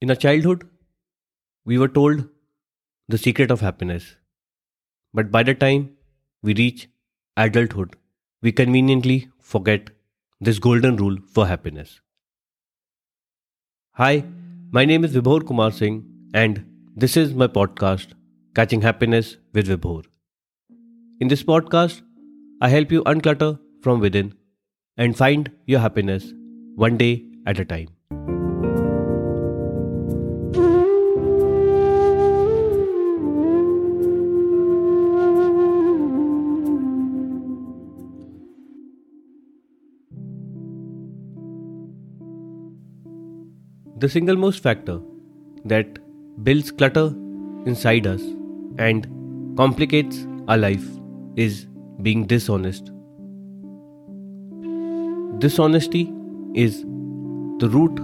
In our childhood, we were told the secret of happiness. But by the time we reach adulthood, we conveniently forget this golden rule for happiness. Hi, my name is Vibhor Kumar Singh, and this is my podcast, Catching Happiness with Vibhor. In this podcast, I help you unclutter from within and find your happiness one day at a time. The single most factor that builds clutter inside us and complicates our life is being dishonest. Dishonesty is the root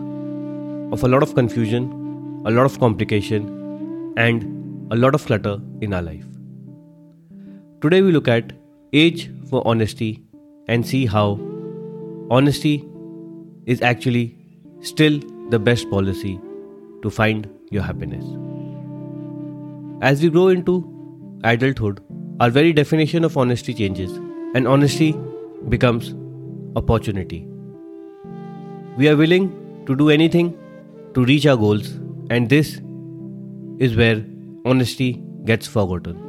of a lot of confusion, a lot of complication, and a lot of clutter in our life. Today, we look at age for honesty and see how honesty is actually still the best policy to find your happiness. As we grow into adulthood, our very definition of honesty changes, and honesty becomes opportunity. We are willing to do anything to reach our goals, and this is where honesty gets forgotten.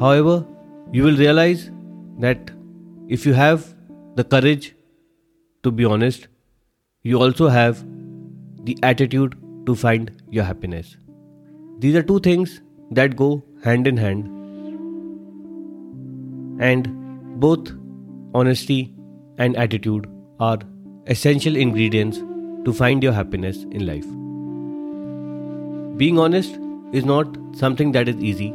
However, you will realize that if you have the courage to be honest, you also have the attitude to find your happiness. These are two things that go hand in hand, and both honesty and attitude are essential ingredients to find your happiness in life. Being honest is not something that is easy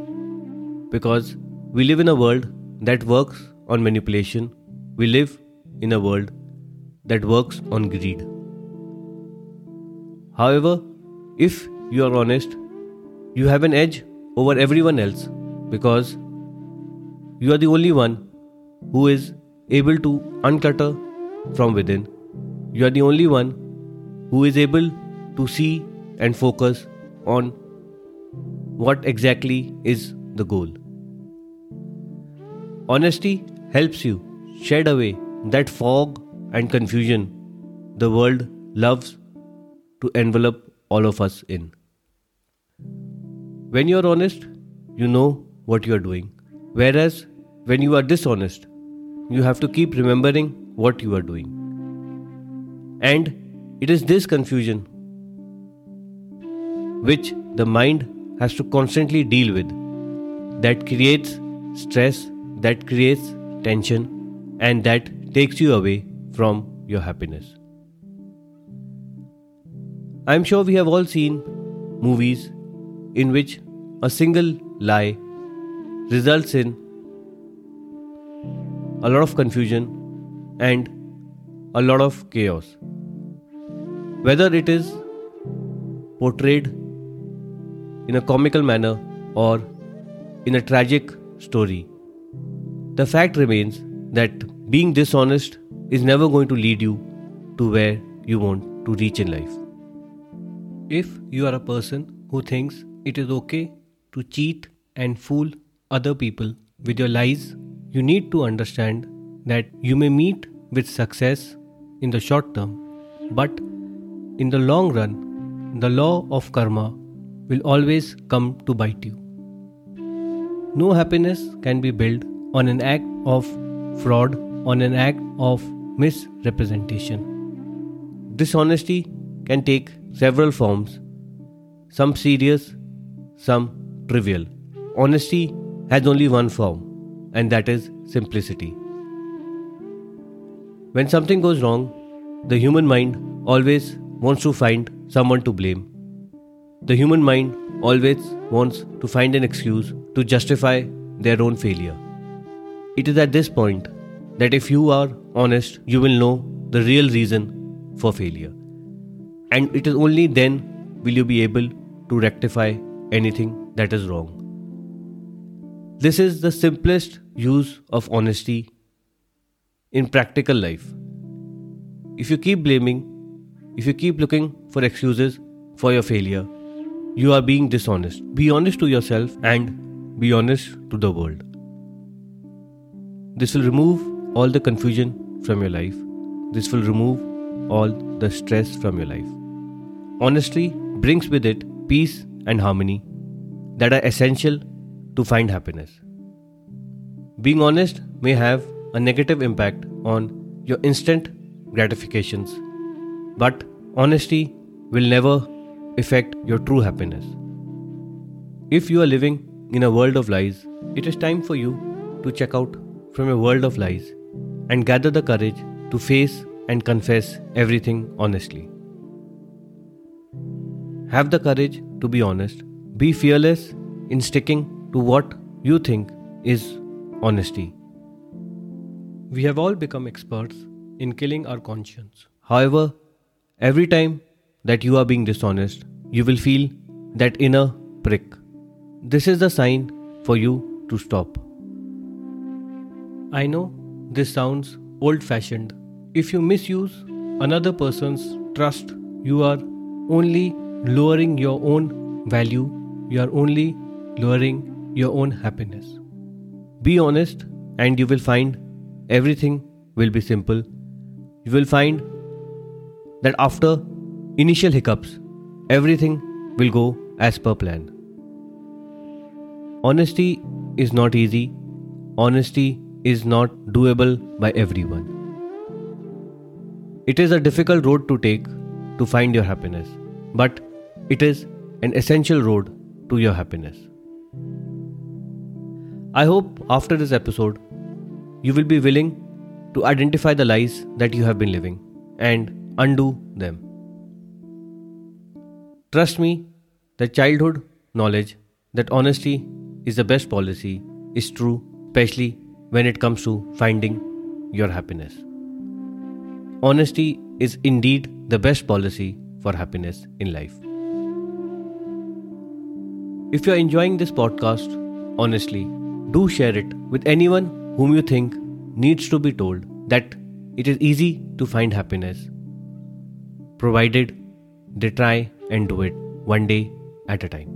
because we live in a world that works on manipulation, we live in a world that works on greed. However, if you are honest, you have an edge over everyone else because you are the only one who is able to unclutter from within. You are the only one who is able to see and focus on what exactly is the goal. Honesty helps you shed away that fog and confusion the world loves to envelop all of us in. When you are honest, you know what you are doing. Whereas when you are dishonest, you have to keep remembering what you are doing. And it is this confusion which the mind has to constantly deal with that creates stress, that creates tension, and that takes you away from your happiness. I'm sure we have all seen movies in which a single lie results in a lot of confusion and a lot of chaos. Whether it is portrayed in a comical manner or in a tragic story, the fact remains that being dishonest is never going to lead you to where you want to reach in life. If you are a person who thinks it is okay to cheat and fool other people with your lies, you need to understand that you may meet with success in the short term, but in the long run, the law of karma will always come to bite you. No happiness can be built on an act of fraud, on an act of misrepresentation. Dishonesty can take several forms, some serious, some trivial. Honesty has only one form, and that is simplicity. When something goes wrong, the human mind always wants to find someone to blame. The human mind always wants to find an excuse to justify their own failure. It is at this point that if you are honest, you will know the real reason for failure and it is only then will you be able to rectify anything that is wrong. This is the simplest use of honesty in practical life. If you keep blaming, if you keep looking for excuses for your failure, you are being dishonest. Be honest to yourself and be honest to the world. This will remove all the confusion from your life. This will remove all the stress from your life. Honesty brings with it peace and harmony that are essential to find happiness. Being honest may have a negative impact on your instant gratifications, but honesty will never affect your true happiness. If you are living in a world of lies, it is time for you to check out from a world of lies and gather the courage to face and confess everything honestly. Have the courage to be honest. Be fearless in sticking to what you think is honesty. We have all become experts in killing our conscience. However, every time that you are being dishonest, you will feel that inner prick. This is the sign for you to stop. I know this sounds old fashioned. If you misuse another person's trust, you are only lowering your own value, you are only lowering your own happiness. Be honest, and you will find everything will be simple. You will find that after initial hiccups, everything will go as per plan. Honesty is not easy. Honesty is not doable by everyone. It is a difficult road to take to find your happiness, but it is an essential road to your happiness. I hope after this episode, you will be willing to identify the lies that you have been living and undo them. Trust me, the childhood knowledge that honesty is the best policy is true, especially when it comes to finding your happiness. Honesty is indeed the best policy for happiness in life. If you are enjoying this podcast, honestly, do share it with anyone whom you think needs to be told that it is easy to find happiness, provided they try and do it one day at a time.